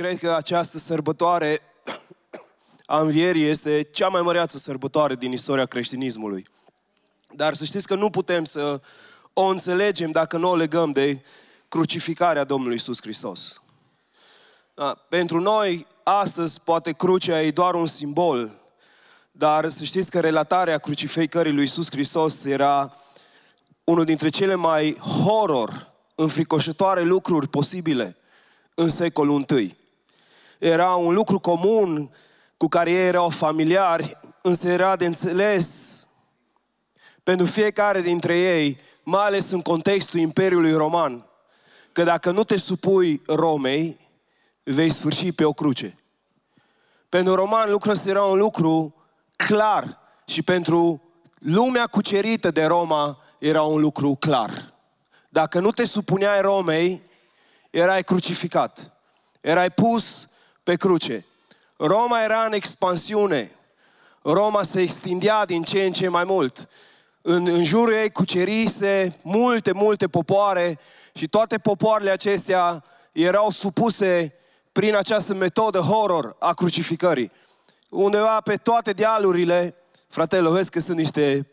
cred că această sărbătoare a învierii este cea mai măreață sărbătoare din istoria creștinismului. Dar să știți că nu putem să o înțelegem dacă nu o legăm de crucificarea Domnului Isus Hristos. Da, pentru noi, astăzi, poate crucea e doar un simbol, dar să știți că relatarea crucificării lui Isus Hristos era unul dintre cele mai horror, înfricoșătoare lucruri posibile în secolul I. Era un lucru comun cu care ei erau familiari, însă era de înțeles pentru fiecare dintre ei, mai ales în contextul Imperiului Roman, că dacă nu te supui Romei, vei sfârși pe o cruce. Pentru roman lucrul ăsta era un lucru clar și pentru lumea cucerită de Roma era un lucru clar. Dacă nu te supuneai Romei, erai crucificat. Erai pus pe cruce. Roma era în expansiune. Roma se extindea din ce în ce mai mult. În, în jurul ei cucerise multe, multe popoare și toate popoarele acestea erau supuse prin această metodă horror a crucificării. Undeva pe toate dealurile, fratele, vezi că sunt niște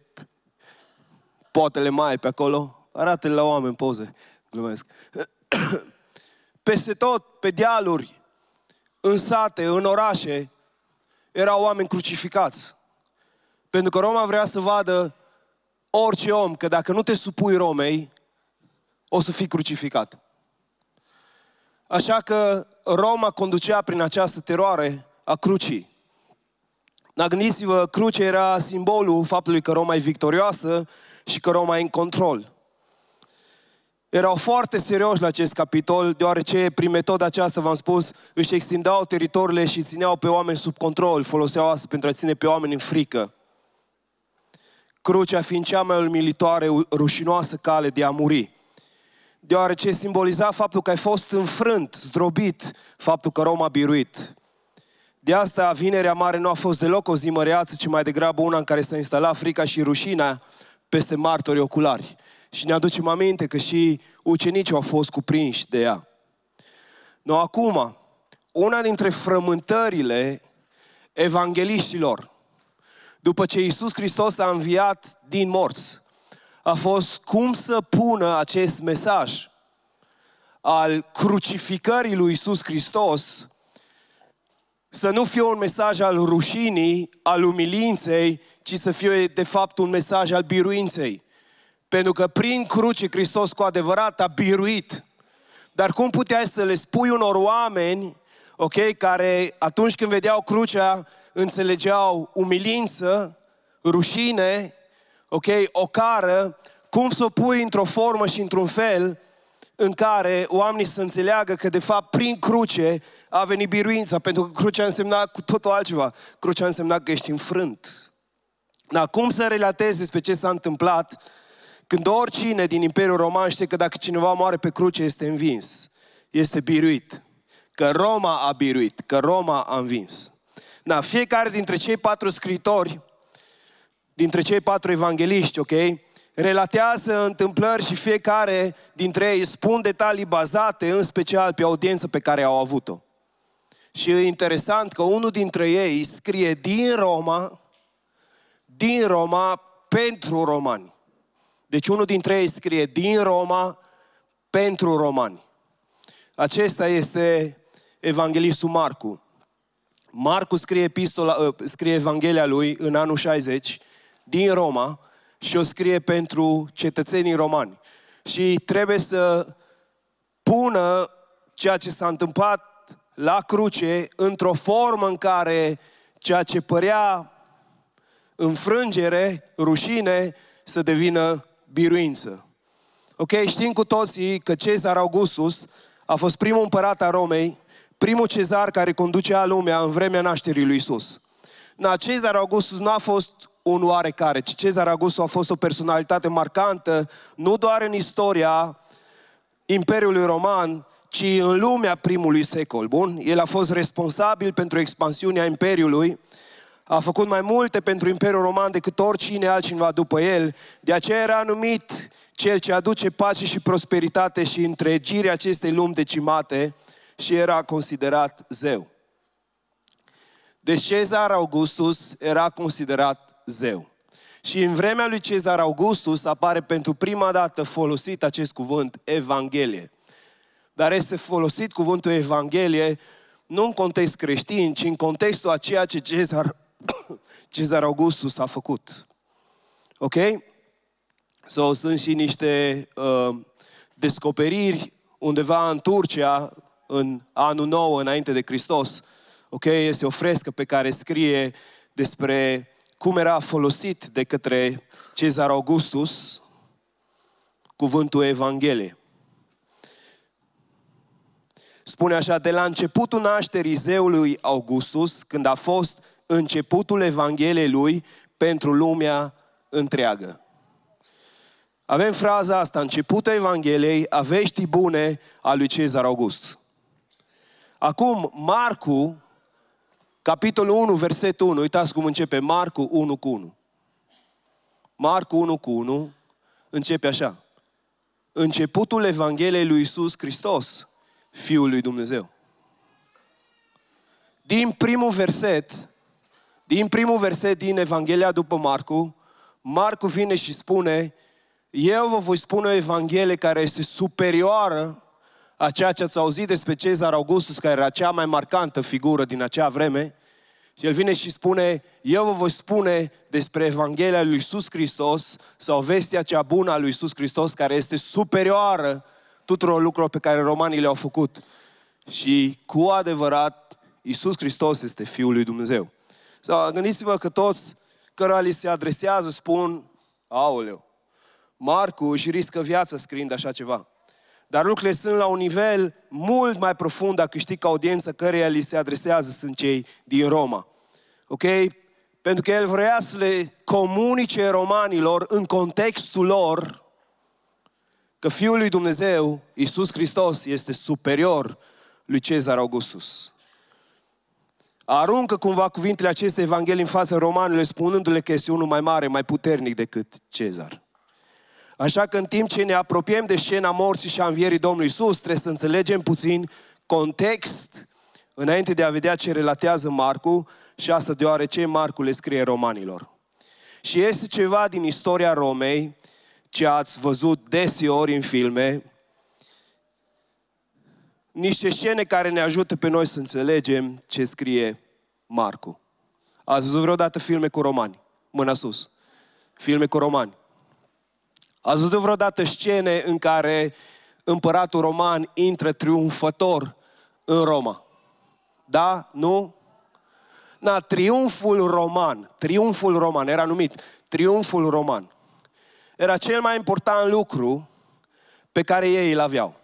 potele mai pe acolo? Arată-le la oameni poze, glumesc. Peste tot, pe dealuri, în sate, în orașe, erau oameni crucificați. Pentru că Roma vrea să vadă orice om că dacă nu te supui Romei, o să fii crucificat. Așa că Roma conducea prin această teroare a crucii. Dar gândiți-vă, crucea era simbolul faptului că Roma e victorioasă și că Roma e în control. Erau foarte serioși la acest capitol, deoarece prin metoda aceasta, v-am spus, își extindau teritoriile și țineau pe oameni sub control, foloseau asta pentru a ține pe oameni în frică. Crucea fiind cea mai umilitoare, rușinoasă cale de a muri deoarece simboliza faptul că ai fost înfrânt, zdrobit, faptul că Roma a biruit. De asta Vinerea Mare nu a fost deloc o zi măreață, ci mai degrabă una în care s-a instalat frica și rușinea peste martorii oculari. Și ne aducem aminte că și ucenicii au fost cuprinși de ea. No, acum, una dintre frământările evangeliștilor, după ce Iisus Hristos a înviat din morți, a fost cum să pună acest mesaj al crucificării lui Isus Hristos să nu fie un mesaj al rușinii, al umilinței, ci să fie de fapt un mesaj al biruinței. Pentru că prin cruce Hristos cu adevărat a biruit. Dar cum puteai să le spui unor oameni, ok, care atunci când vedeau crucea înțelegeau umilință, rușine, ok, o cară, cum să o pui într-o formă și într-un fel în care oamenii să înțeleagă că de fapt prin cruce a venit biruința, pentru că crucea însemna cu totul altceva. Crucea însemna că ești înfrânt. Dar cum să relatezi despre ce s-a întâmplat când oricine din Imperiul Roman știe că dacă cineva moare pe cruce este învins, este biruit. Că Roma a biruit, că Roma a învins. Da, fiecare dintre cei patru scritori dintre cei patru evangeliști, ok? Relatează întâmplări și fiecare dintre ei spun detalii bazate în special pe audiență pe care au avut-o. Și e interesant că unul dintre ei scrie din Roma, din Roma pentru romani. Deci unul dintre ei scrie din Roma pentru romani. Acesta este evanghelistul Marcu. Marcu scrie, epistola, ă, scrie Evanghelia lui în anul 60 din Roma și o scrie pentru cetățenii romani. Și trebuie să pună ceea ce s-a întâmplat la cruce într-o formă în care ceea ce părea înfrângere, rușine, să devină biruință. Ok, știm cu toții că Cezar Augustus a fost primul împărat a Romei, primul cezar care conducea lumea în vremea nașterii lui Isus. Na, Cezar Augustus nu a fost un oarecare, ci Cezar Augustus a fost o personalitate marcantă, nu doar în istoria Imperiului Roman, ci în lumea primului secol. Bun? El a fost responsabil pentru expansiunea Imperiului, a făcut mai multe pentru Imperiul Roman decât oricine altcineva după el, de aceea era numit cel ce aduce pace și prosperitate și întregirea acestei lumi decimate și era considerat zeu. Deci Cezar Augustus era considerat zeu. Și în vremea lui Cezar Augustus apare pentru prima dată folosit acest cuvânt, Evanghelie. Dar este folosit cuvântul Evanghelie nu în context creștin, ci în contextul a ceea ce Cezar, Cezar Augustus a făcut. Ok? So, sunt și niște uh, descoperiri undeva în Turcia, în anul nou înainte de Hristos. Ok? Este o frescă pe care scrie despre cum era folosit de către Cezar Augustus cuvântul Evanghelie. Spune așa, de la începutul nașterii zeului Augustus, când a fost începutul Evangheliei lui pentru lumea întreagă. Avem fraza asta, începutul Evangheliei, a veștii bune a lui Cezar August. Acum, Marcu, capitolul 1, versetul 1, uitați cum începe Marcu 1 cu 1. Marcu 1 cu 1 începe așa. Începutul Evangheliei lui Isus Hristos, Fiul lui Dumnezeu. Din primul verset, din primul verset din Evanghelia după Marcu, Marcu vine și spune, eu vă voi spune o Evanghelie care este superioară a ceea ce ați auzit despre Cezar Augustus, care era cea mai marcantă figură din acea vreme. Și el vine și spune, eu vă voi spune despre Evanghelia lui Iisus Hristos sau vestea cea bună a lui Iisus Hristos, care este superioară tuturor lucrurilor pe care romanii le-au făcut. Și cu adevărat, Iisus Hristos este Fiul lui Dumnezeu. Sau gândiți-vă că toți cărora li se adresează spun, aoleu, Marcu își riscă viața scriind așa ceva. Dar lucrurile sunt la un nivel mult mai profund dacă știți că audiența căreia li se adresează sunt cei din Roma. Ok? Pentru că el vrea să le comunice romanilor în contextul lor că Fiul lui Dumnezeu, Iisus Hristos, este superior lui Cezar Augustus. Aruncă cumva cuvintele acestei Evanghelii în fața romanilor, spunându-le că este unul mai mare, mai puternic decât Cezar. Așa că în timp ce ne apropiem de scena morții și a învierii Domnului Isus, trebuie să înțelegem puțin context înainte de a vedea ce relatează Marcu și asta deoarece Marcu le scrie romanilor. Și este ceva din istoria Romei ce ați văzut deseori în filme, niște scene care ne ajută pe noi să înțelegem ce scrie Marcu. Ați văzut vreodată filme cu romani? Mâna sus. Filme cu romani. Ați văzut vreodată scene în care împăratul roman intră triumfător în Roma? Da? Nu? Na, triumful roman, triumful roman, era numit triumful roman. Era cel mai important lucru pe care ei îl aveau.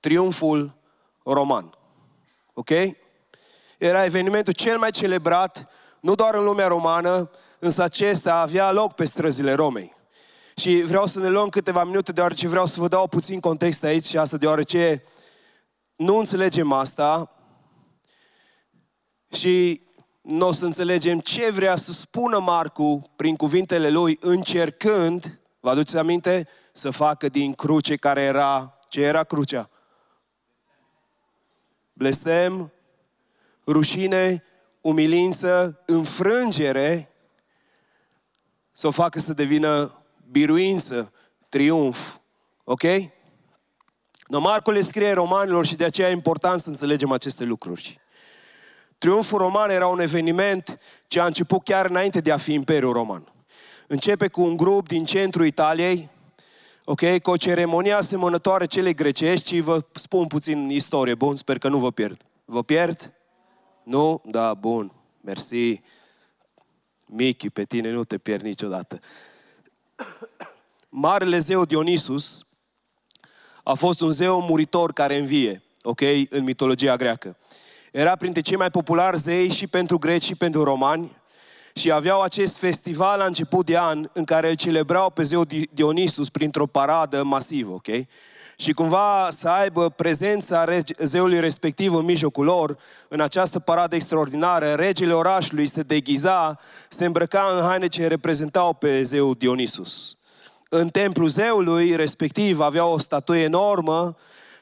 Triumful roman. Ok? Era evenimentul cel mai celebrat, nu doar în lumea romană, însă acesta avea loc pe străzile Romei. Și vreau să ne luăm câteva minute, deoarece vreau să vă dau puțin context aici și asta deoarece nu înțelegem asta și nu o să înțelegem ce vrea să spună Marcu prin cuvintele lui, încercând, vă aduceți aminte, să facă din cruce care era, ce era crucea? Blestem, rușine, umilință, înfrângere, să o facă să devină biruință, triumf. Ok? No, Marco le scrie romanilor și de aceea e important să înțelegem aceste lucruri. Triumful roman era un eveniment ce a început chiar înainte de a fi Imperiul Roman. Începe cu un grup din centrul Italiei, ok, cu o ceremonie asemănătoare celei grecești și vă spun puțin istorie, bun, sper că nu vă pierd. Vă pierd? Nu? Da, bun, mersi. Michi, pe tine nu te pierd niciodată. Marele zeu Dionisus a fost un zeu muritor care învie, ok, în mitologia greacă. Era printre cei mai populari zei și pentru greci și pentru romani și aveau acest festival la început de an în care îl celebrau pe zeu Dionisus printr-o paradă masivă, ok? și cumva să aibă prezența zeului respectiv în mijlocul lor, în această paradă extraordinară, regele orașului se deghiza, se îmbrăca în haine ce reprezentau pe zeul Dionisus. În templul zeului respectiv avea o statuie enormă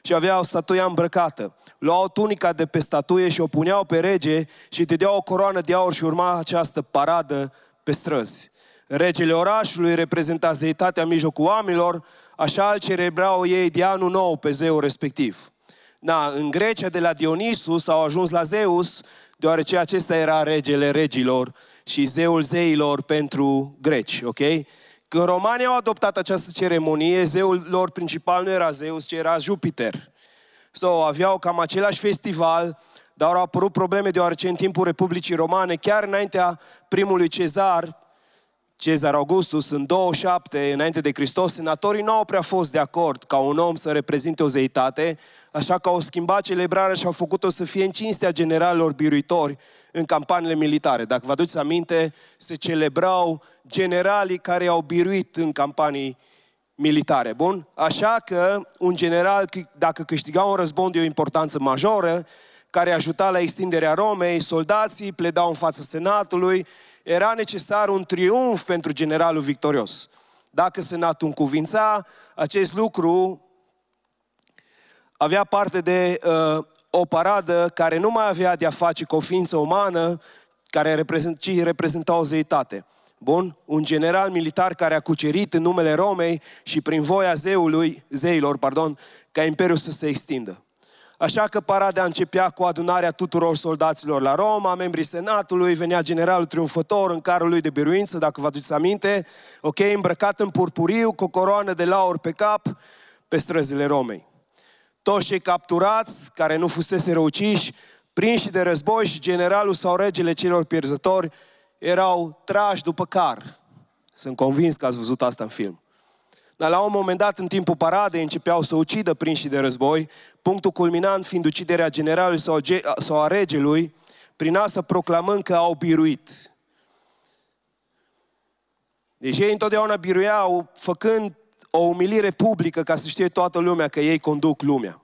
și aveau statuia îmbrăcată. Luau tunica de pe statuie și o puneau pe rege și dădeau o coroană de aur și urma această paradă pe străzi. Regele orașului reprezenta zeitatea în mijlocul oamenilor, așa îl celebrau ei de anul nou pe zeul respectiv. Da, în Grecia de la Dionisus au ajuns la Zeus, deoarece acesta era regele regilor și zeul zeilor pentru greci, ok? Când romanii au adoptat această ceremonie, zeul lor principal nu era Zeus, ci era Jupiter. So, aveau cam același festival, dar au apărut probleme deoarece în timpul Republicii Romane, chiar înaintea primului cezar, Cezar Augustus, în 27 înainte de Hristos, senatorii nu au prea fost de acord ca un om să reprezinte o zeitate, așa că au schimbat celebrarea și au făcut-o să fie în cinstea generalilor biruitori în campaniile militare. Dacă vă aduceți aminte, se celebrau generalii care au biruit în campanii militare. Bun? Așa că un general, dacă câștiga un război de o importanță majoră, care ajuta la extinderea Romei, soldații pledau în fața Senatului, era necesar un triumf pentru generalul victorios. Dacă senatul încuvința, acest lucru avea parte de uh, o paradă care nu mai avea de-a face cu o ființă umană, care reprezent, ci reprezenta o zeitate. Bun? Un general militar care a cucerit în numele Romei și prin voia zeului, zeilor, pardon, ca imperiul să se extindă. Așa că parada începea cu adunarea tuturor soldaților la Roma, membrii senatului, venea generalul triumfător în carul lui de biruință, dacă vă aduceți aminte, ok, îmbrăcat în purpuriu, cu o coroană de laur pe cap, pe străzile Romei. Toți cei capturați, care nu fusese răuciși, prinși de război și generalul sau regele celor pierzători, erau trași după car. Sunt convins că ați văzut asta în film. Dar la un moment dat, în timpul paradei, începeau să ucidă prinși de război, punctul culminant fiind uciderea generalului sau, sau a regelui, prin asta proclamând că au biruit. Deci ei întotdeauna biruiau făcând o umilire publică ca să știe toată lumea că ei conduc lumea.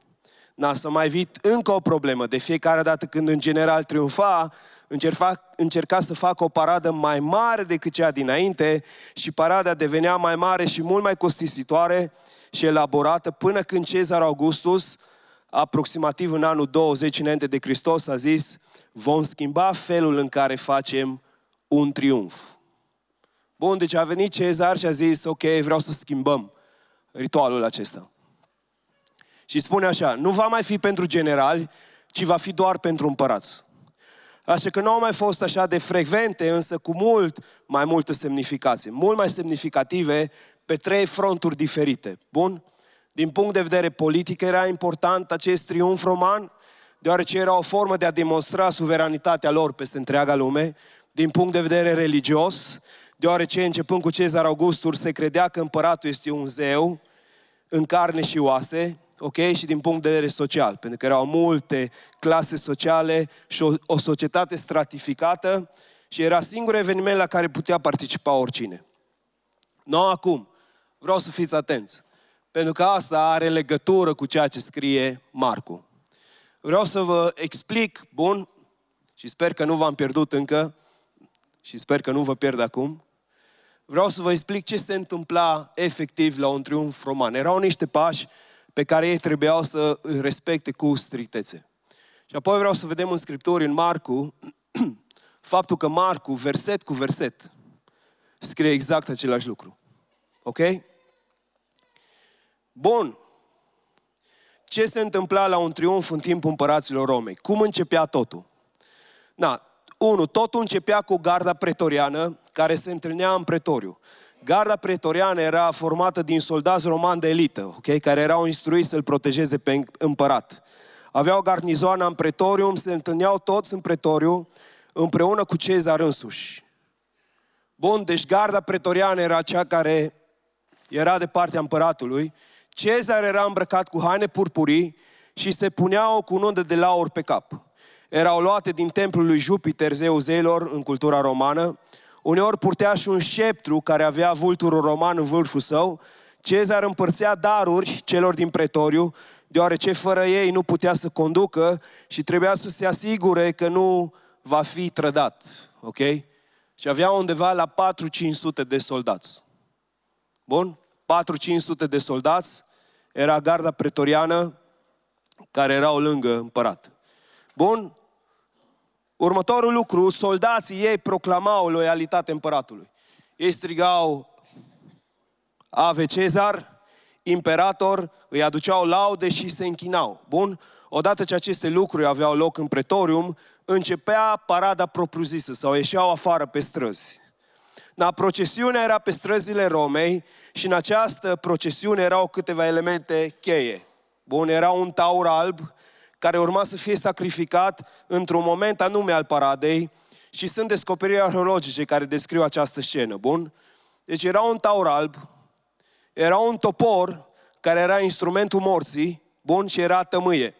Na, să mai vii încă o problemă. De fiecare dată când în general triumfa, încerca, încerca să facă o paradă mai mare decât cea dinainte și parada devenea mai mare și mult mai costisitoare și elaborată până când Cezar Augustus, aproximativ în anul 20 înainte de Hristos, a zis vom schimba felul în care facem un triumf. Bun, deci a venit Cezar și a zis, ok, vreau să schimbăm ritualul acesta. Și spune așa, nu va mai fi pentru generali, ci va fi doar pentru împărați. Așa că nu au mai fost așa de frecvente, însă cu mult mai multă semnificație, mult mai semnificative pe trei fronturi diferite. Bun? Din punct de vedere politic era important acest triumf roman, deoarece era o formă de a demonstra suveranitatea lor peste întreaga lume. Din punct de vedere religios, deoarece începând cu Cezar Augustus se credea că împăratul este un zeu în carne și oase, ok? Și din punct de vedere social, pentru că erau multe clase sociale și o, o societate stratificată și era singurul eveniment la care putea participa oricine. Nu acum. Vreau să fiți atenți. Pentru că asta are legătură cu ceea ce scrie Marcu. Vreau să vă explic, bun, și sper că nu v-am pierdut încă, și sper că nu vă pierd acum, vreau să vă explic ce se întâmpla efectiv la un triumf roman. Erau niște pași pe care ei trebuiau să îi respecte cu strictețe. Și apoi vreau să vedem în Scripturi, în Marcu, faptul că Marcu, verset cu verset, scrie exact același lucru. Ok? Bun. Ce se întâmpla la un triumf în timpul împăraților Romei? Cum începea totul? Na, unu, totul începea cu garda pretoriană care se întâlnea în pretoriu. Garda pretoriană era formată din soldați romani de elită, okay? care erau instruiți să-l protejeze pe împărat. Aveau garnizoana în pretorium, se întâlneau toți în pretoriu, împreună cu Cezar însuși. Bun, deci garda pretoriană era cea care era de partea împăratului. Cezar era îmbrăcat cu haine purpurii și se puneau cu un de laur pe cap. Erau luate din templul lui Jupiter, zeu zeilor, în cultura romană, Uneori purtea și un sceptru care avea vulturul roman în vârful său. Cezar împărțea daruri celor din pretoriu, deoarece fără ei nu putea să conducă și trebuia să se asigure că nu va fi trădat. Ok? Și avea undeva la 4-500 de soldați. Bun? 4-500 de soldați, era garda pretoriană care erau lângă împărat. Bun? Următorul lucru, soldații ei proclamau loialitate împăratului. Ei strigau, Ave Cezar, imperator, îi aduceau laude și se închinau. Bun? Odată ce aceste lucruri aveau loc în pretorium, începea parada propriu-zisă sau ieșeau afară pe străzi. Na, procesiunea era pe străzile Romei și în această procesiune erau câteva elemente cheie. Bun, era un taur alb care urma să fie sacrificat într-un moment anume al paradei și sunt descoperiri arheologice care descriu această scenă. Bun? Deci era un taur alb, era un topor care era instrumentul morții, bun, și era tămâie.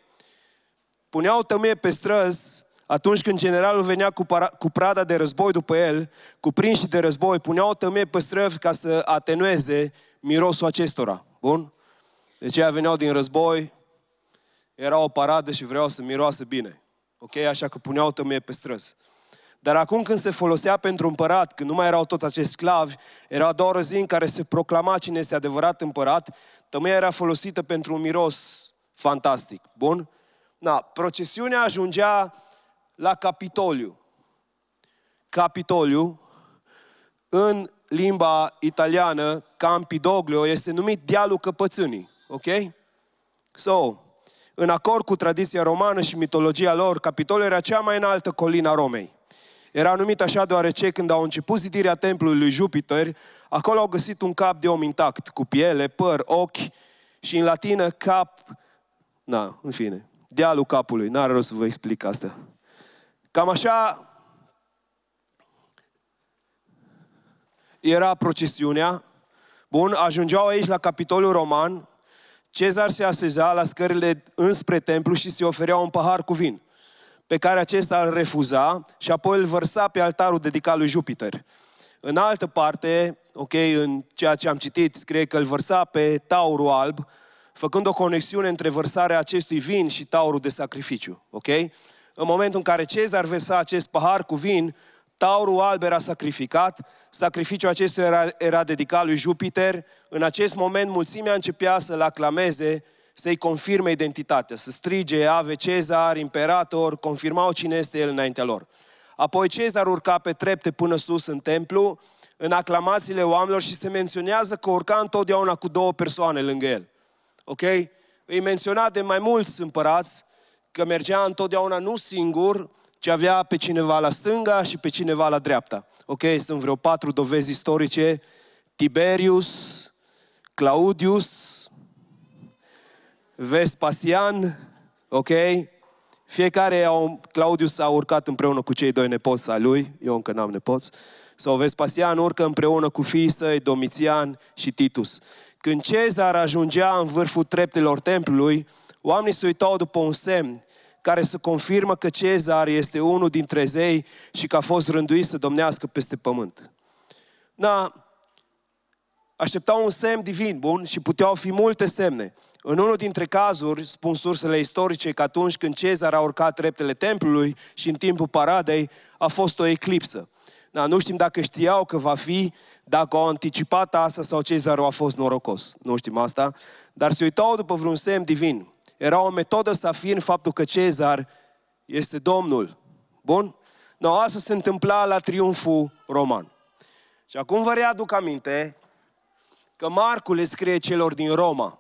Puneau tămâie pe străzi atunci când generalul venea cu, para, cu prada de război după el, cu prinși de război, puneau tămâie pe străzi ca să atenueze mirosul acestora. Bun? Deci ei veneau din război, era o paradă și vreau să miroasă bine. Ok? Așa că puneau tămâie pe străzi. Dar acum când se folosea pentru împărat, când nu mai erau toți acești sclavi, era a doua zi în care se proclama cine este adevărat împărat, tămâia era folosită pentru un miros fantastic. Bun? Na, procesiunea ajungea la Capitoliu. Capitoliu, în limba italiană, Campidoglio, este numit Dealul Căpățânii. Ok? So, în acord cu tradiția romană și mitologia lor, Capitoliu era cea mai înaltă colină a Romei. Era numit așa deoarece când au început zidirea templului lui Jupiter, acolo au găsit un cap de om intact, cu piele, păr, ochi și în latină cap, na, în fine, dealul capului, n-are rost să vă explic asta. Cam așa era procesiunea. Bun, ajungeau aici la Capitolul Roman, Cezar se aseza la scările înspre templu și se oferea un pahar cu vin pe care acesta îl refuza și apoi îl vărsa pe altarul dedicat lui Jupiter. În altă parte, ok, în ceea ce am citit, scrie că îl vărsa pe taurul alb, făcând o conexiune între vărsarea acestui vin și taurul de sacrificiu, ok? În momentul în care Cezar versa acest pahar cu vin, taurul alb era sacrificat, sacrificiul acestuia era, era dedicat lui Jupiter. În acest moment, mulțimea începea să-l aclameze să-i confirme identitatea, să strige Ave Cezar, imperator, confirmau cine este el înaintea lor. Apoi Cezar urca pe trepte până sus în templu, în aclamațiile oamenilor și se menționează că urca întotdeauna cu două persoane lângă el. Ok? Îi menționa de mai mulți împărați că mergea întotdeauna nu singur, ci avea pe cineva la stânga și pe cineva la dreapta. Ok? Sunt vreo patru dovezi istorice. Tiberius, Claudius, Vespasian, ok? Fiecare, au, Claudius a urcat împreună cu cei doi nepoți ai lui, eu încă n-am nepoți, sau Vespasian urcă împreună cu fiii săi, Domitian și Titus. Când Cezar ajungea în vârful treptelor templului, oamenii se uitau după un semn care să confirmă că Cezar este unul dintre zei și că a fost rânduit să domnească peste pământ. Da, așteptau un semn divin, bun, și puteau fi multe semne. În unul dintre cazuri, spun sursele istorice, că atunci când Cezar a urcat treptele templului și în timpul paradei, a fost o eclipsă. Da, nu știm dacă știau că va fi, dacă au anticipat asta sau Cezarul a fost norocos. Nu știm asta. Dar se uitau după vreun semn divin. Era o metodă să afirm faptul că Cezar este Domnul. Bun? No, asta se întâmpla la triumful roman. Și acum vă readuc aminte că Marcu le scrie celor din Roma.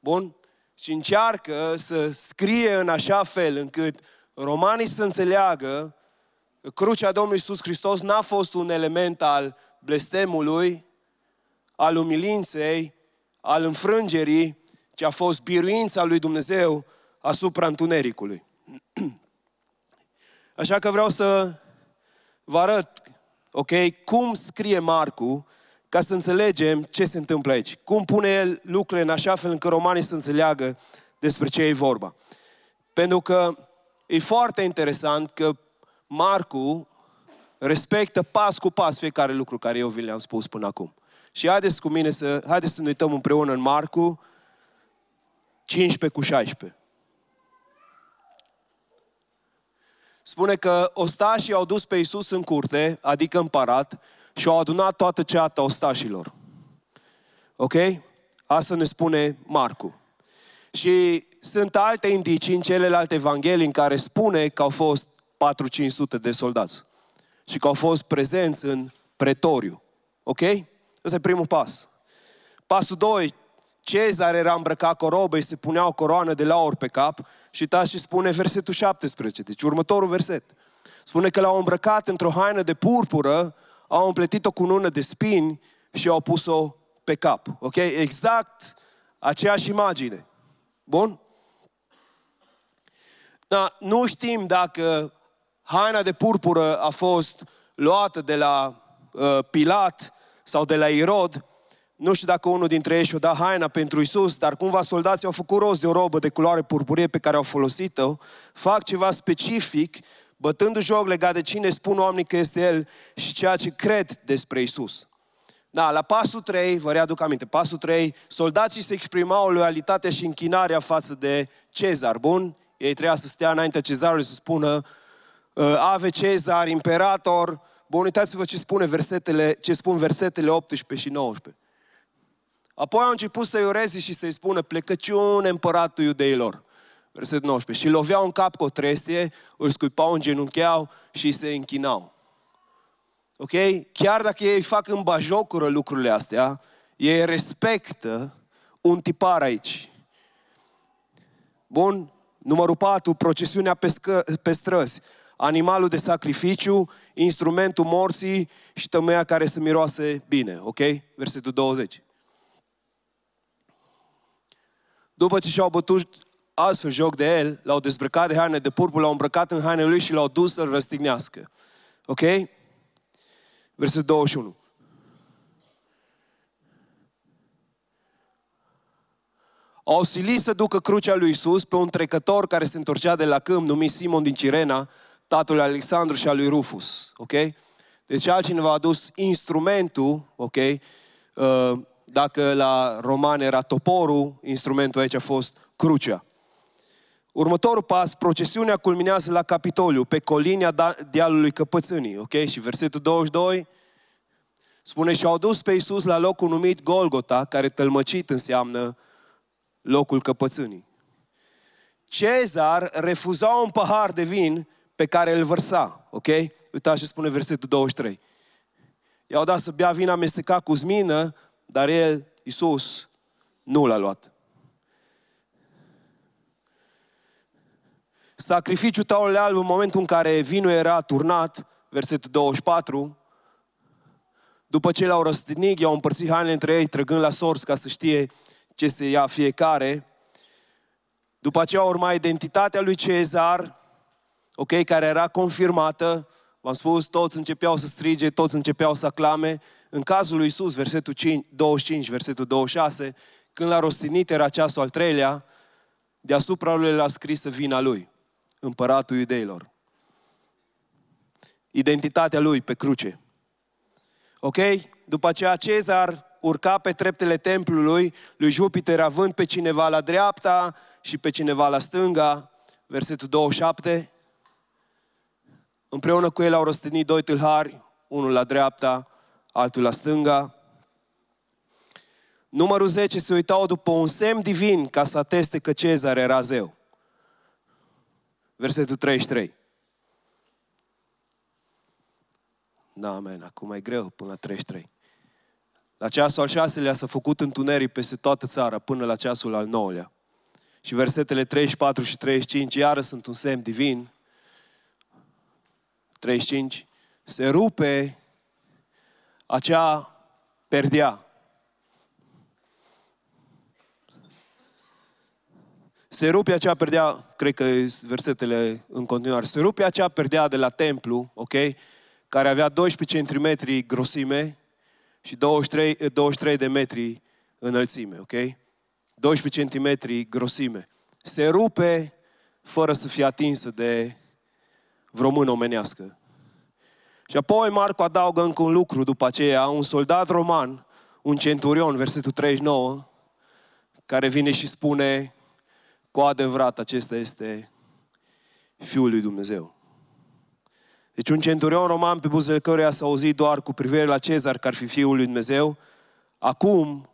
Bun? Și încearcă să scrie în așa fel încât romanii să înțeleagă că crucea Domnului Iisus Hristos n-a fost un element al blestemului, al umilinței, al înfrângerii, ci a fost biruința lui Dumnezeu asupra întunericului. Așa că vreau să vă arăt, ok, cum scrie Marcu ca să înțelegem ce se întâmplă aici. Cum pune el lucrurile în așa fel încât romanii să înțeleagă despre ce e vorba. Pentru că e foarte interesant că Marcu respectă pas cu pas fiecare lucru care eu vi le-am spus până acum. Și haideți cu mine să, haideți să ne uităm împreună în Marcu 15 cu 16. Spune că ostașii au dus pe Iisus în curte, adică în parat, și au adunat toată ceata ostașilor. Ok? Asta ne spune Marcu. Și sunt alte indicii în celelalte evanghelii în care spune că au fost 4-500 de soldați și că au fost prezenți în pretoriu. Ok? Ăsta e primul pas. Pasul 2. Cezar era îmbrăcat cu o robă, îi se punea o coroană de laur pe cap și uitați și spune versetul 17, deci următorul verset. Spune că l-au îmbrăcat într-o haină de purpură, au împletit-o cu nună de spini și au pus-o pe cap. Ok? Exact aceeași imagine. Bun? Da, nu știm dacă haina de purpură a fost luată de la uh, Pilat sau de la Irod. Nu știu dacă unul dintre ei și-a dat haina pentru Isus, dar cumva soldații au făcut rost de o robă de culoare purpurie pe care au folosit-o, fac ceva specific, bătându joc legat de cine spun oamenii că este El și ceea ce cred despre Isus. Da, la pasul 3, vă readuc aminte, pasul 3, soldații se exprimau loialitatea și închinarea față de Cezar, bun? Ei trebuia să stea înaintea cezarului să spună ă, Ave Cezar, imperator. Bun, uitați-vă ce, spune versetele, ce spun versetele 18 și 19. Apoi au început să-i ureze și să-i spună plecăciune împăratul iudeilor. Versetul 19. Și loveau în cap cu o trestie, îl scuipau, îngenuncheau și se închinau. Ok? Chiar dacă ei fac în bajocură lucrurile astea, ei respectă un tipar aici. Bun? Numărul 4, procesiunea pe, scă, pe străzi. Animalul de sacrificiu, instrumentul morții și tămâia care să miroase bine. Ok? Versetul 20. După ce și-au bătut astfel joc de el, l-au dezbrăcat de haine de purpur, l-au îmbrăcat în hainele lui și l-au dus să-l răstignească. Ok? Versetul 21. Au silit să ducă crucea lui Isus pe un trecător care se întorcea de la câmp, numit Simon din Cirena, tatăl lui Alexandru și al lui Rufus. Ok? Deci altcineva a adus instrumentul, ok? Uh, dacă la roman era toporul, instrumentul aici a fost crucea. Următorul pas, procesiunea culminează la Capitoliu, pe colinia da, dealului Căpățânii, ok? Și versetul 22 spune și au dus pe Iisus la locul numit Golgota, care tălmăcit înseamnă locul Căpățânii. Cezar refuza un pahar de vin pe care îl vărsa, ok? Uitați ce spune versetul 23. I-au dat să bea vin amestecat cu zmină, dar el, Iisus, nu l-a luat. sacrificiul taurului alb în momentul în care vinul era turnat, versetul 24, după ce l-au răstignit, i-au împărțit hainele între ei, trăgând la sorți ca să știe ce se ia fiecare. După aceea urma identitatea lui Cezar, ok, care era confirmată. V-am spus, toți începeau să strige, toți începeau să aclame. În cazul lui Isus, versetul 5, 25, versetul 26, când l-a rostinit, era ceasul al treilea, deasupra lui l-a scris vina lui împăratul iudeilor. Identitatea lui pe cruce. Ok? După aceea Cezar urca pe treptele templului lui Jupiter, având pe cineva la dreapta și pe cineva la stânga. Versetul 27. Împreună cu el au răstănit doi tâlhari, unul la dreapta, altul la stânga. Numărul 10 se uitau după un semn divin ca să ateste că Cezar era zeu versetul 33. Da, amen. Acum e greu până la 33. La ceasul al șaselea s-a făcut întuneric peste toată țara până la ceasul al nouălea. Și versetele 34 și 35 iară sunt un semn divin. 35. Se rupe acea perdea Se rupe acea perdea, cred că versetele în continuare, se rupe acea perdea de la templu, ok? Care avea 12 cm grosime și 23, 23 de metri înălțime, ok? 12 cm grosime. Se rupe fără să fie atinsă de vreo mână omenească. Și apoi Marco adaugă încă un lucru după aceea, un soldat roman, un centurion, versetul 39, care vine și spune, cu adevărat acesta este Fiul lui Dumnezeu. Deci un centurion roman pe buzele căruia s-a auzit doar cu privire la Cezar că ar fi Fiul lui Dumnezeu, acum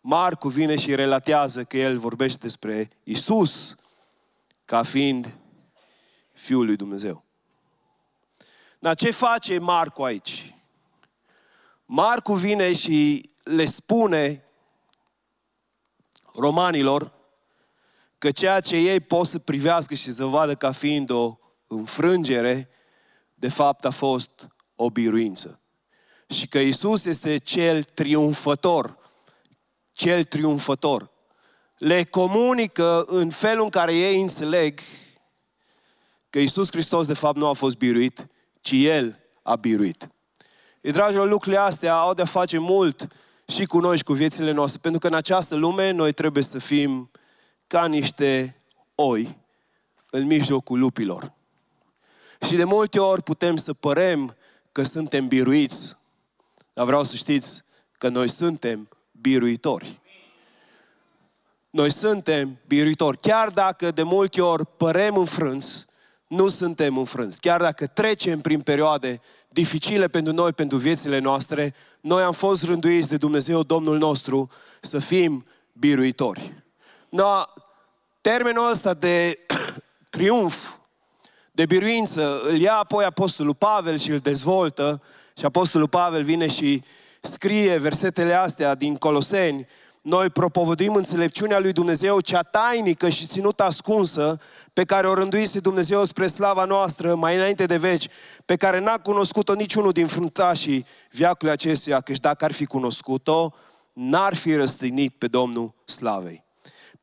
Marcu vine și relatează că el vorbește despre Isus ca fiind Fiul lui Dumnezeu. Dar ce face Marcu aici? Marcu vine și le spune romanilor că ceea ce ei pot să privească și să vadă ca fiind o înfrângere, de fapt a fost o biruință. Și că Isus este cel triumfător, cel triumfător. Le comunică în felul în care ei înțeleg că Isus Hristos de fapt nu a fost biruit, ci El a biruit. E, dragilor, lucrurile astea au de-a face mult și cu noi și cu viețile noastre, pentru că în această lume noi trebuie să fim ca niște oi în mijlocul lupilor. Și de multe ori putem să părem că suntem biruiți, dar vreau să știți că noi suntem biruitori. Noi suntem biruitori. Chiar dacă de multe ori părem înfrânți, nu suntem înfrânți. Chiar dacă trecem prin perioade dificile pentru noi, pentru viețile noastre, noi am fost rânduiți de Dumnezeu, Domnul nostru, să fim biruitori. No, termenul ăsta de triumf, de biruință, îl ia apoi Apostolul Pavel și îl dezvoltă și Apostolul Pavel vine și scrie versetele astea din Coloseni, noi propovăduim înțelepciunea lui Dumnezeu, cea tainică și ținută ascunsă, pe care o rânduise Dumnezeu spre slava noastră mai înainte de veci, pe care n-a cunoscut-o niciunul din fruntașii viacului acestuia, căci dacă ar fi cunoscut-o, n-ar fi răstignit pe Domnul slavei.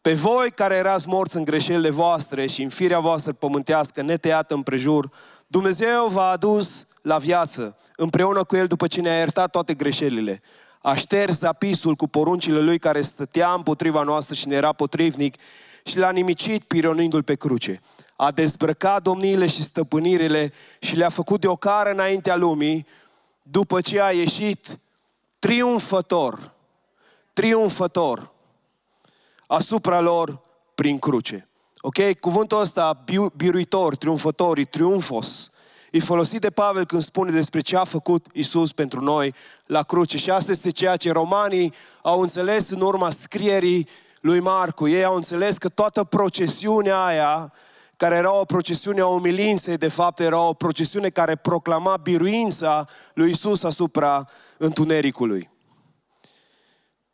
Pe voi care erați morți în greșelile voastre și în firea voastră pământească, netăiată împrejur, Dumnezeu v-a adus la viață, împreună cu El după ce ne-a iertat toate greșelile a șters apisul cu poruncile lui care stătea împotriva noastră și ne era potrivnic și l-a nimicit pironindu-l pe cruce. A dezbrăcat domniile și stăpânirile și le-a făcut de ocară înaintea lumii după ce a ieșit triumfător, triumfător asupra lor prin cruce. Ok? Cuvântul ăsta, biruitor, triumfător, triumfos, e folosit de Pavel când spune despre ce a făcut Isus pentru noi la cruce. Și asta este ceea ce romanii au înțeles în urma scrierii lui Marcu. Ei au înțeles că toată procesiunea aia, care era o procesiune a umilinței, de fapt era o procesiune care proclama biruința lui Isus asupra întunericului.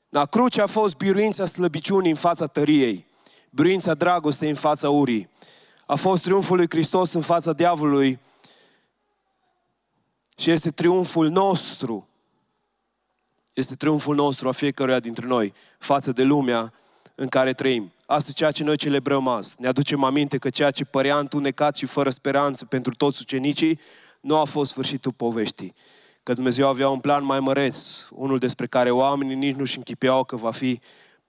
La cruce a fost biruința slăbiciunii în fața tăriei, biruința dragostei în fața urii. A fost triumful lui Hristos în fața diavolului și este triumful nostru. Este triumful nostru a fiecăruia dintre noi față de lumea în care trăim. Asta e ceea ce noi celebrăm azi. Ne aducem aminte că ceea ce părea întunecat și fără speranță pentru toți ucenicii nu a fost sfârșitul poveștii. Că Dumnezeu avea un plan mai măreț, unul despre care oamenii nici nu-și închipeau că va fi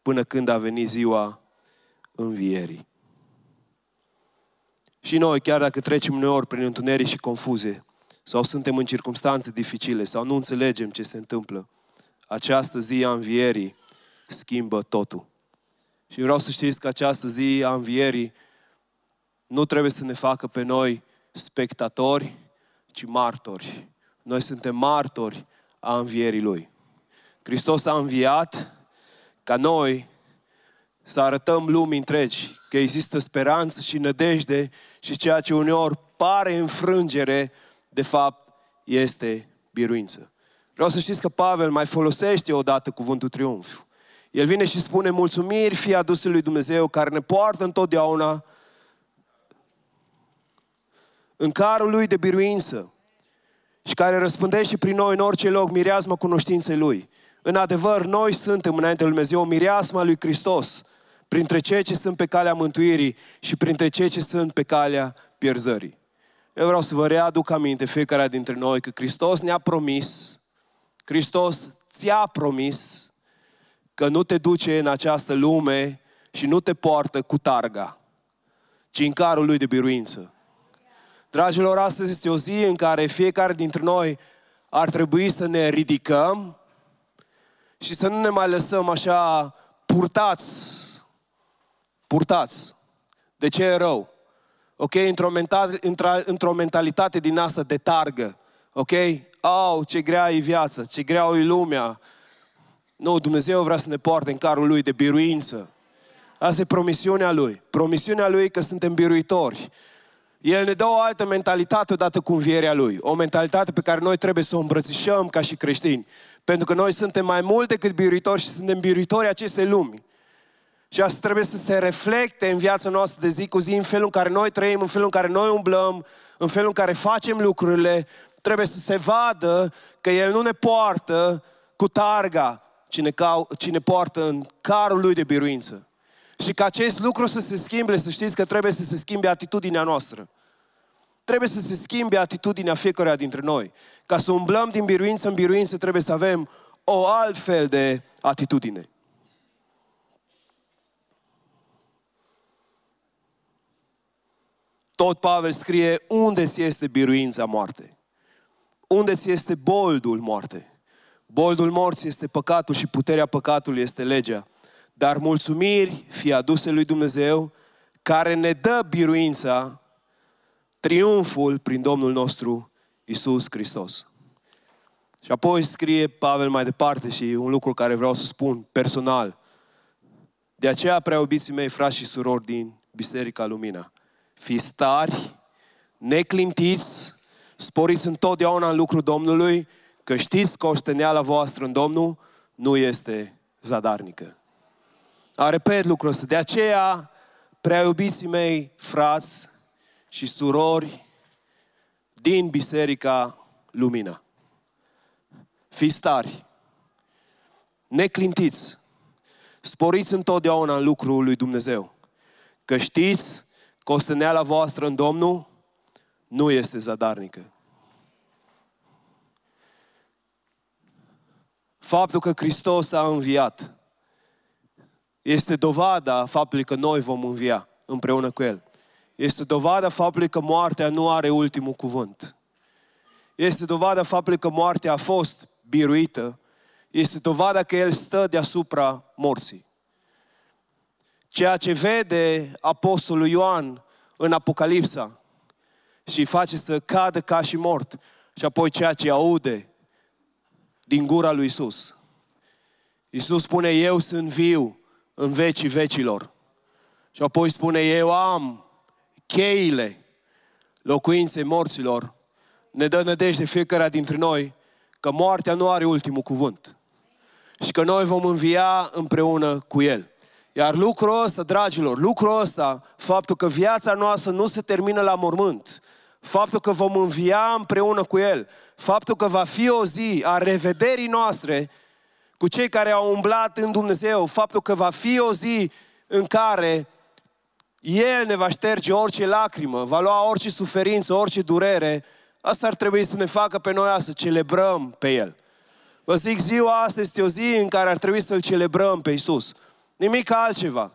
până când a venit ziua învierii. Și noi, chiar dacă trecem uneori prin întuneric și confuzie, sau suntem în circunstanțe dificile sau nu înțelegem ce se întâmplă, această zi a învierii schimbă totul. Și vreau să știți că această zi a învierii nu trebuie să ne facă pe noi spectatori, ci martori. Noi suntem martori a învierii Lui. Hristos a înviat ca noi să arătăm lumii întregi că există speranță și nădejde și ceea ce uneori pare înfrângere, de fapt, este biruință. Vreau să știți că Pavel mai folosește odată cuvântul triumf. El vine și spune, mulțumiri fie aduse lui Dumnezeu care ne poartă întotdeauna în carul lui de biruință și care răspândește prin noi în orice loc mireasma cunoștinței lui. În adevăr, noi suntem înainte lui Dumnezeu mireasma lui Hristos printre cei ce sunt pe calea mântuirii și printre cei ce sunt pe calea pierzării. Eu vreau să vă readuc aminte fiecare dintre noi că Hristos ne-a promis, Hristos ți-a promis că nu te duce în această lume și nu te poartă cu targa, ci în carul lui de biruință. Dragilor, astăzi este o zi în care fiecare dintre noi ar trebui să ne ridicăm și să nu ne mai lăsăm așa purtați, purtați de ce e rău ok? Într-o, mental, într-o mentalitate din asta de targă, ok? Au, ce grea e viața, ce grea e lumea. Nu, Dumnezeu vrea să ne poarte în carul Lui de biruință. Asta e promisiunea Lui. Promisiunea Lui că suntem biruitori. El ne dă o altă mentalitate odată cu învierea Lui. O mentalitate pe care noi trebuie să o îmbrățișăm ca și creștini. Pentru că noi suntem mai mult decât biruitori și suntem biruitori acestei lumi. Și asta trebuie să se reflecte în viața noastră de zi cu zi, în felul în care noi trăim, în felul în care noi umblăm, în felul în care facem lucrurile. Trebuie să se vadă că El nu ne poartă cu targa, ci ne, cau, ci ne poartă în carul Lui de biruință. Și ca acest lucru să se schimbe, să știți că trebuie să se schimbe atitudinea noastră. Trebuie să se schimbe atitudinea fiecăruia dintre noi. Ca să umblăm din biruință în biruință, trebuie să avem o altfel de atitudine. Tot Pavel scrie, unde ți este biruința moarte? Unde ți este boldul moarte? Boldul morții este păcatul și puterea păcatului este legea. Dar mulțumiri fie aduse lui Dumnezeu, care ne dă biruința, triumful prin Domnul nostru Isus Hristos. Și apoi scrie Pavel mai departe și un lucru care vreau să spun personal. De aceea, preobiții mei, frați și surori din Biserica Lumina, fiți tari, neclintiți, sporiți întotdeauna în lucrul Domnului, că știți că oșteneala voastră în Domnul nu este zadarnică. A repet lucrul ăsta. De aceea, prea iubiții mei, frați și surori din Biserica Lumina. Fiți tari, neclintiți, sporiți întotdeauna în lucrul lui Dumnezeu. Că știți că osteneala voastră în Domnul nu este zadarnică. Faptul că Hristos a înviat este dovada faptului că noi vom învia împreună cu El. Este dovada faptului că moartea nu are ultimul cuvânt. Este dovada faptului că moartea a fost biruită. Este dovada că El stă deasupra morții. Ceea ce vede Apostolul Ioan în Apocalipsa și face să cadă ca și mort. Și apoi ceea ce aude din gura lui Isus. Isus spune, eu sunt viu în vecii vecilor. Și apoi spune, eu am cheile locuinței morților. Ne dă nădejde fiecare dintre noi că moartea nu are ultimul cuvânt. Și că noi vom învia împreună cu El. Iar lucrul ăsta, dragilor, lucrul ăsta, faptul că viața noastră nu se termină la mormânt, faptul că vom învia împreună cu El, faptul că va fi o zi a revederii noastre cu cei care au umblat în Dumnezeu, faptul că va fi o zi în care El ne va șterge orice lacrimă, va lua orice suferință, orice durere, asta ar trebui să ne facă pe noi să celebrăm pe El. Vă zic, ziua asta este o zi în care ar trebui să-L celebrăm pe Isus. Nimic altceva.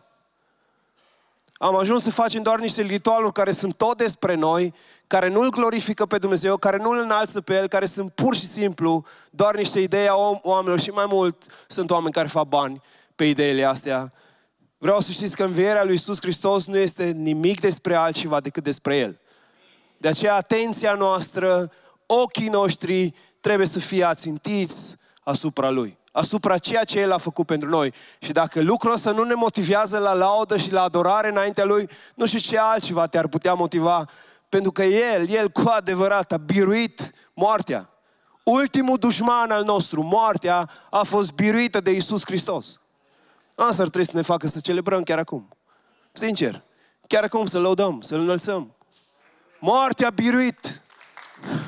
Am ajuns să facem doar niște ritualuri care sunt tot despre noi, care nu-L glorifică pe Dumnezeu, care nu-L înalță pe El, care sunt pur și simplu doar niște idei a oamenilor și mai mult sunt oameni care fac bani pe ideile astea. Vreau să știți că învierea lui Iisus Hristos nu este nimic despre altceva decât despre El. De aceea atenția noastră, ochii noștri trebuie să fie ațintiți asupra Lui asupra ceea ce El a făcut pentru noi. Și dacă lucrul ăsta nu ne motivează la laudă și la adorare înaintea Lui, nu știu ce altceva te-ar putea motiva, pentru că El, El cu adevărat a biruit moartea. Ultimul dușman al nostru, moartea, a fost biruită de Isus Hristos. Asta ar trebui să ne facă să celebrăm chiar acum. Sincer, chiar acum să lăudăm, să-L înălțăm. Moartea a biruit.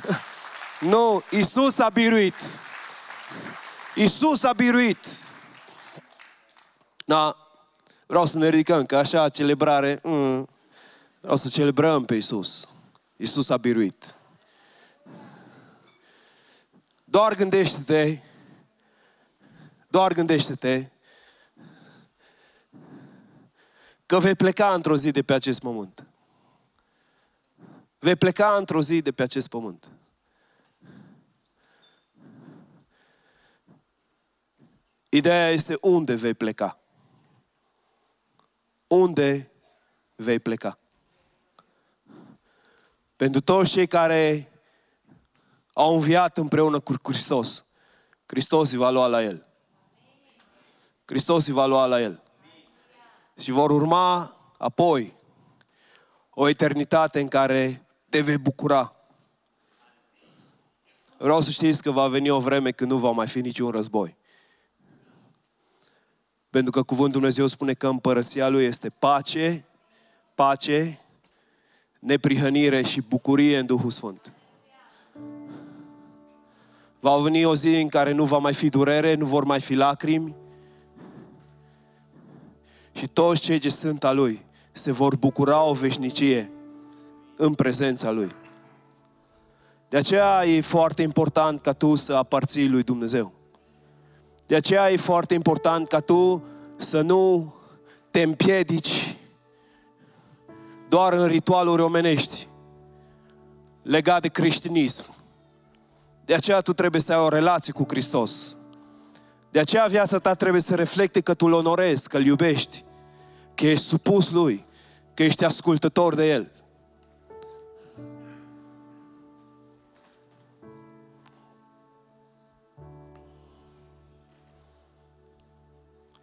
nu, Isus a biruit. Isus a biruit. Da, vreau să ne ridicăm, că așa celebrare, mm, vreau să celebrăm pe Isus. Isus a biruit. Doar gândește-te, doar gândește-te că vei pleca într-o zi de pe acest pământ. Vei pleca într-o zi de pe acest pământ. Ideea este unde vei pleca. Unde vei pleca. Pentru toți cei care au înviat împreună cu Hristos, Hristos îi va lua la El. Hristos îi va lua la el. Și vor urma apoi o eternitate în care te vei bucura. Vreau să știți că va veni o vreme când nu va mai fi niciun război. Pentru că Cuvântul Dumnezeu spune că împărăția Lui este pace, pace, neprihănire și bucurie în Duhul Sfânt. Va veni o zi în care nu va mai fi durere, nu vor mai fi lacrimi și toți cei ce sunt a Lui se vor bucura o veșnicie în prezența Lui. De aceea e foarte important ca tu să aparții lui Dumnezeu. De aceea e foarte important ca tu să nu te împiedici doar în ritualuri omenești legat de creștinism. De aceea tu trebuie să ai o relație cu Hristos. De aceea viața ta trebuie să reflecte că tu îl onorezi, că îl iubești, că ești supus lui, că ești ascultător de el.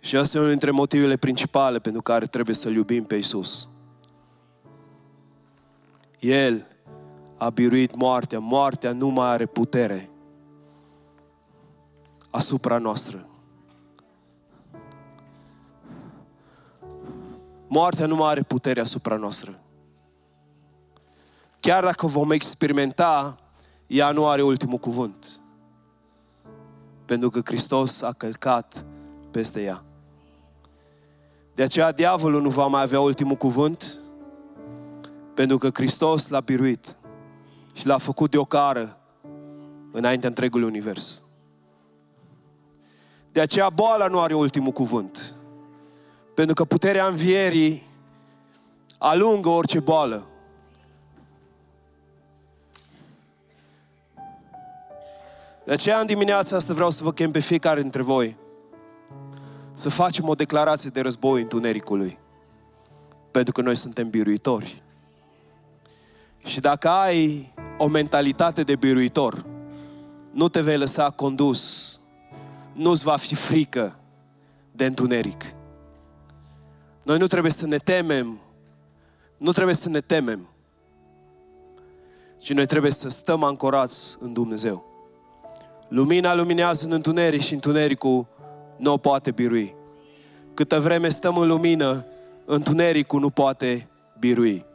Și asta e unul dintre motivele principale pentru care trebuie să-L iubim pe Isus. El a biruit moartea. Moartea nu mai are putere asupra noastră. Moartea nu mai are putere asupra noastră. Chiar dacă vom experimenta, ea nu are ultimul cuvânt. Pentru că Hristos a călcat peste ea. De aceea diavolul nu va mai avea ultimul cuvânt, pentru că Hristos l-a biruit și l-a făcut de o cară înaintea întregului univers. De aceea boala nu are ultimul cuvânt. Pentru că puterea învierii alungă orice boală. De aceea în dimineața asta vreau să vă chem pe fiecare dintre voi să facem o declarație de război întunericului. Pentru că noi suntem biruitori. Și dacă ai o mentalitate de biruitor, nu te vei lăsa condus, nu-ți va fi frică de întuneric. Noi nu trebuie să ne temem, nu trebuie să ne temem, ci noi trebuie să stăm ancorați în Dumnezeu. Lumina luminează în întuneric și întunericul nu o poate birui. Câtă vreme stăm în lumină, întunericul nu poate birui.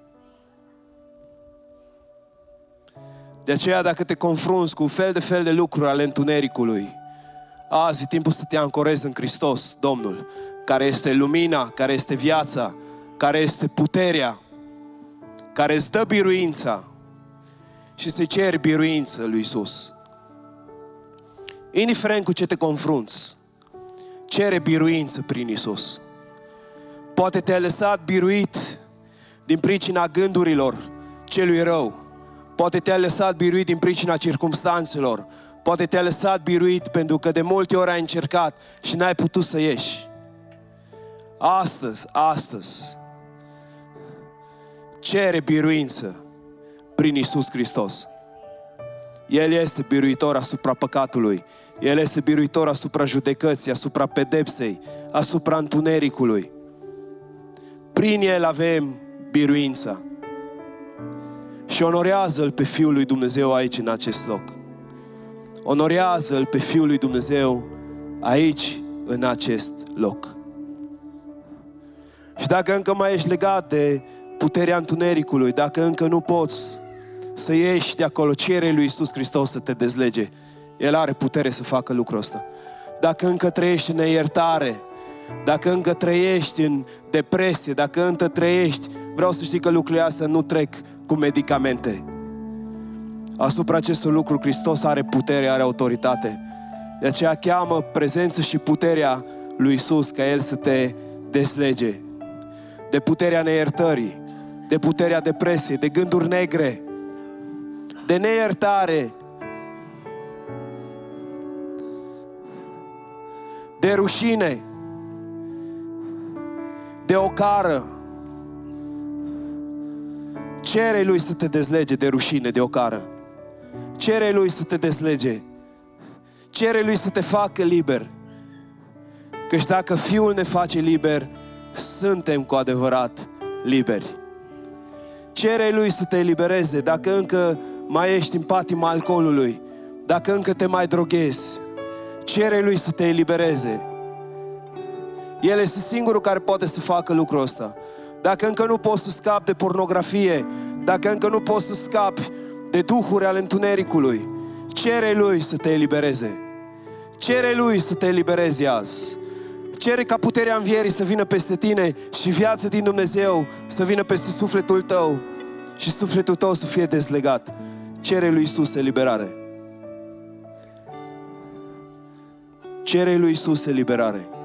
De aceea, dacă te confrunți cu fel de fel de lucruri ale întunericului, azi e timpul să te ancorezi în Hristos, Domnul, care este lumina, care este viața, care este puterea, care îți dă biruința și să ceri biruință lui Isus. Indiferent cu ce te confrunți, cere biruință prin Isus. Poate te-ai lăsat biruit din pricina gândurilor celui rău. Poate te-ai lăsat biruit din pricina circumstanțelor. Poate te-ai lăsat biruit pentru că de multe ori ai încercat și n-ai putut să ieși. Astăzi, astăzi, cere biruință prin Isus Hristos. El este biruitor asupra păcatului. El este biruitor asupra judecății, asupra pedepsei, asupra întunericului. Prin El avem biruința. Și onorează-L pe Fiul lui Dumnezeu aici, în acest loc. Onorează-L pe Fiul lui Dumnezeu aici, în acest loc. Și dacă încă mai ești legat de puterea întunericului, dacă încă nu poți să ieși de acolo, cere lui Isus Hristos să te dezlege. El are putere să facă lucrul ăsta. Dacă încă trăiești în neiertare, dacă încă trăiești în depresie, dacă încă trăiești, vreau să știi că lucrurile astea nu trec cu medicamente. Asupra acestor lucruri Hristos are putere, are autoritate. De aceea cheamă prezență și puterea lui Isus ca El să te deslege. De puterea neiertării, de puterea depresiei, de gânduri negre, de neiertare, de rușine, de ocară. Cere lui să te dezlege de rușine, de ocară. Cere lui să te dezlege. Cere lui să te facă liber. Căci dacă Fiul ne face liber, suntem cu adevărat liberi. Cere lui să te elibereze dacă încă mai ești în patima alcoolului, dacă încă te mai droghezi. Cere lui să te elibereze. El este singurul care poate să facă lucrul ăsta. Dacă încă nu poți să scapi de pornografie, dacă încă nu poți să scapi de duhuri ale întunericului, cere lui să te elibereze. Cere lui să te elibereze azi. Cere ca puterea învierii să vină peste tine și viața din Dumnezeu să vină peste sufletul tău și sufletul tău să fie dezlegat. Cere lui Isus eliberare. Cere lui Isus eliberare.